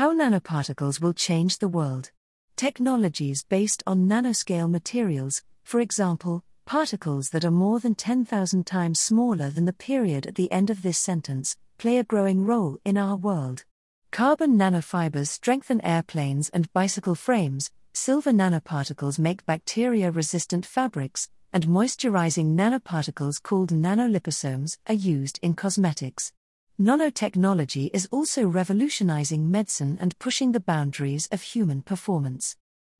How nanoparticles will change the world. Technologies based on nanoscale materials, for example, particles that are more than 10,000 times smaller than the period at the end of this sentence, play a growing role in our world. Carbon nanofibers strengthen airplanes and bicycle frames, silver nanoparticles make bacteria resistant fabrics, and moisturizing nanoparticles called nanoliposomes are used in cosmetics. Nanotechnology is also revolutionizing medicine and pushing the boundaries of human performance.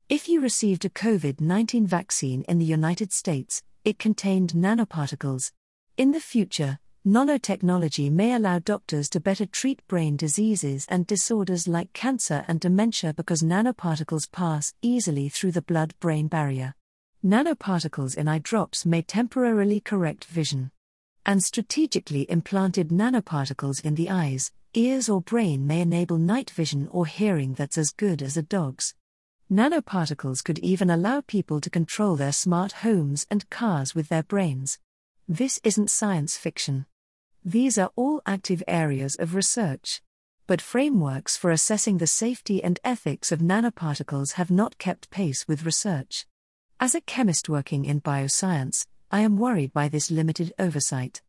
If you received a COVID 19 vaccine in the United States, it contained nanoparticles. In the future, nanotechnology may allow doctors to better treat brain diseases and disorders like cancer and dementia because nanoparticles pass easily through the blood brain barrier. Nanoparticles in eye drops may temporarily correct vision. And strategically implanted nanoparticles in the eyes, ears, or brain may enable night vision or hearing that's as good as a dog's. Nanoparticles could even allow people to control their smart homes and cars with their brains. This isn't science fiction. These are all active areas of research. But frameworks for assessing the safety and ethics of nanoparticles have not kept pace with research. As a chemist working in bioscience, I am worried by this limited oversight.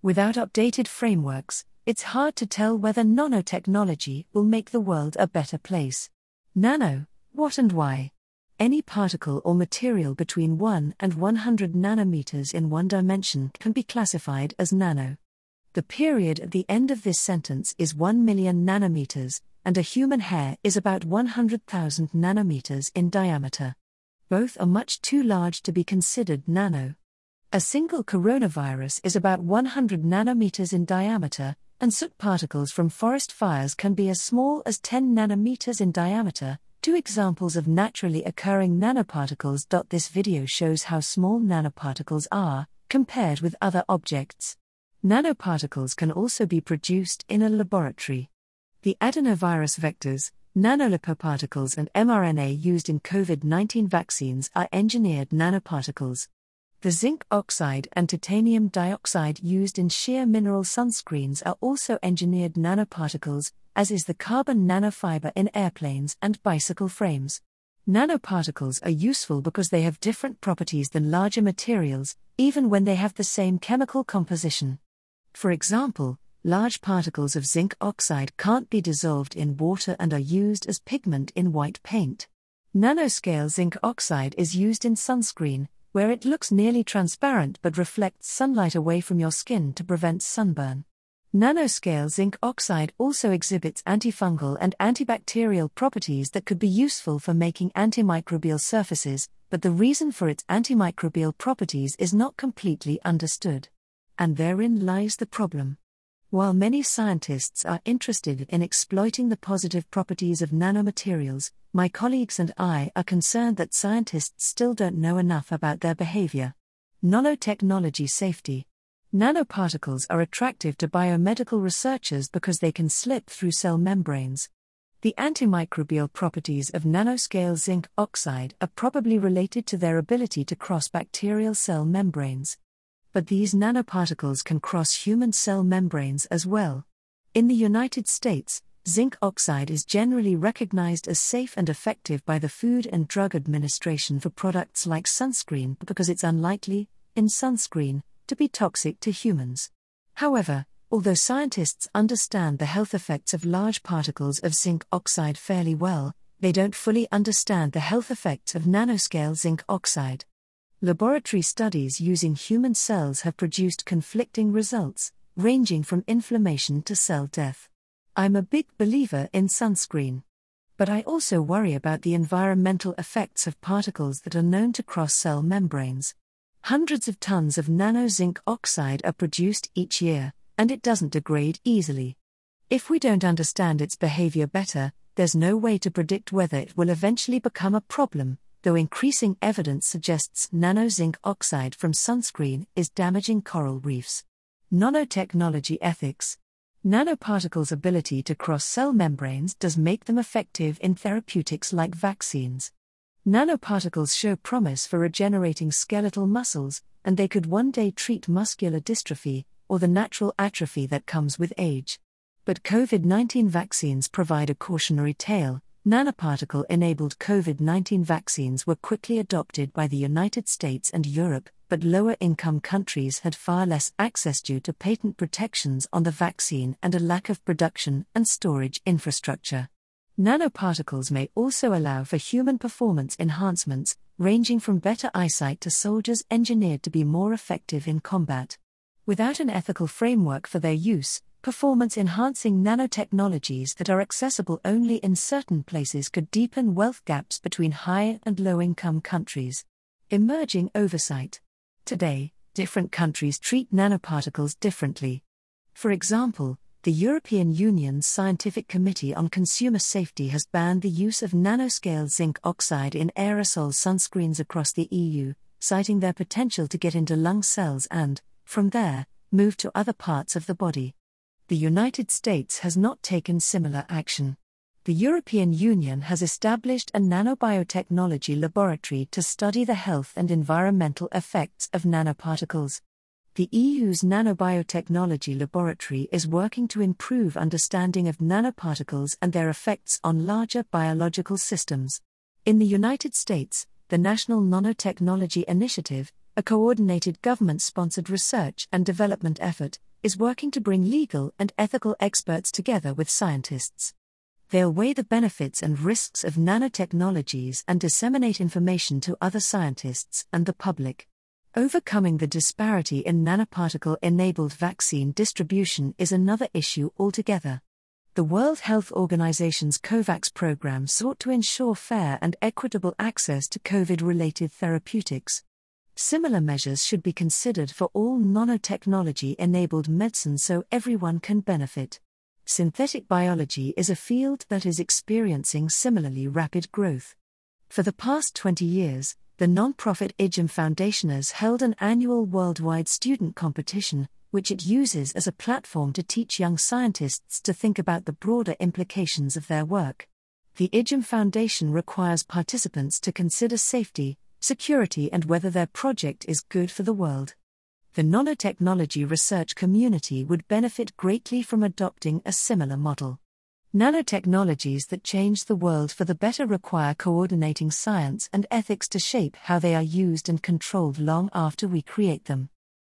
Without updated frameworks, it's hard to tell whether nanotechnology will make the world a better place. Nano, what and why? Any particle or material between 1 and 100 nanometers in one dimension can be classified as nano. The period at the end of this sentence is 1 million nanometers, and a human hair is about 100,000 nanometers in diameter. Both are much too large to be considered nano. A single coronavirus is about 100 nanometers in diameter, and soot particles from forest fires can be as small as 10 nanometers in diameter, Two examples of naturally occurring nanoparticles. This video shows how small nanoparticles are, compared with other objects. Nanoparticles can also be produced in a laboratory. The adenovirus vectors, nanolipoparticles, and mRNA used in COVID 19 vaccines are engineered nanoparticles. The zinc oxide and titanium dioxide used in sheer mineral sunscreens are also engineered nanoparticles, as is the carbon nanofiber in airplanes and bicycle frames. Nanoparticles are useful because they have different properties than larger materials, even when they have the same chemical composition. For example, large particles of zinc oxide can't be dissolved in water and are used as pigment in white paint. Nanoscale zinc oxide is used in sunscreen, where it looks nearly transparent but reflects sunlight away from your skin to prevent sunburn. Nanoscale zinc oxide also exhibits antifungal and antibacterial properties that could be useful for making antimicrobial surfaces, but the reason for its antimicrobial properties is not completely understood. And therein lies the problem. While many scientists are interested in exploiting the positive properties of nanomaterials, my colleagues and I are concerned that scientists still don't know enough about their behavior. Nanotechnology safety. Nanoparticles are attractive to biomedical researchers because they can slip through cell membranes. The antimicrobial properties of nanoscale zinc oxide are probably related to their ability to cross bacterial cell membranes. But these nanoparticles can cross human cell membranes as well. In the United States, zinc oxide is generally recognized as safe and effective by the Food and Drug Administration for products like sunscreen because it's unlikely, in sunscreen, to be toxic to humans. However, although scientists understand the health effects of large particles of zinc oxide fairly well, they don't fully understand the health effects of nanoscale zinc oxide. Laboratory studies using human cells have produced conflicting results, ranging from inflammation to cell death. I'm a big believer in sunscreen. But I also worry about the environmental effects of particles that are known to cross cell membranes. Hundreds of tons of nano zinc oxide are produced each year, and it doesn't degrade easily. If we don't understand its behavior better, there's no way to predict whether it will eventually become a problem, though increasing evidence suggests nano zinc oxide from sunscreen is damaging coral reefs. Nanotechnology ethics. Nanoparticles' ability to cross cell membranes does make them effective in therapeutics like vaccines. Nanoparticles show promise for regenerating skeletal muscles, and they could one day treat muscular dystrophy, or the natural atrophy that comes with age. But COVID 19 vaccines provide a cautionary tale. Nanoparticle enabled COVID 19 vaccines were quickly adopted by the United States and Europe, but lower income countries had far less access due to patent protections on the vaccine and a lack of production and storage infrastructure. Nanoparticles may also allow for human performance enhancements, ranging from better eyesight to soldiers engineered to be more effective in combat. Without an ethical framework for their use, performance enhancing nanotechnologies that are accessible only in certain places could deepen wealth gaps between high and low income countries. Emerging oversight. Today, different countries treat nanoparticles differently. For example, the European Union's Scientific Committee on Consumer Safety has banned the use of nanoscale zinc oxide in aerosol sunscreens across the EU, citing their potential to get into lung cells and, from there, move to other parts of the body. The United States has not taken similar action. The European Union has established a nanobiotechnology laboratory to study the health and environmental effects of nanoparticles. The EU's Nanobiotechnology Laboratory is working to improve understanding of nanoparticles and their effects on larger biological systems. In the United States, the National Nanotechnology Initiative, a coordinated government sponsored research and development effort, is working to bring legal and ethical experts together with scientists. They'll weigh the benefits and risks of nanotechnologies and disseminate information to other scientists and the public. Overcoming the disparity in nanoparticle enabled vaccine distribution is another issue altogether. The World Health Organization's COVAX program sought to ensure fair and equitable access to COVID related therapeutics. Similar measures should be considered for all nanotechnology enabled medicine so everyone can benefit. Synthetic biology is a field that is experiencing similarly rapid growth. For the past 20 years, the non-profit IGEM Foundation has held an annual worldwide student competition, which it uses as a platform to teach young scientists to think about the broader implications of their work. The IGEM Foundation requires participants to consider safety, security, and whether their project is good for the world. The nanotechnology research community would benefit greatly from adopting a similar model. Nanotechnologies that change the world for the better require coordinating science and ethics to shape how they are used and controlled long after we create them.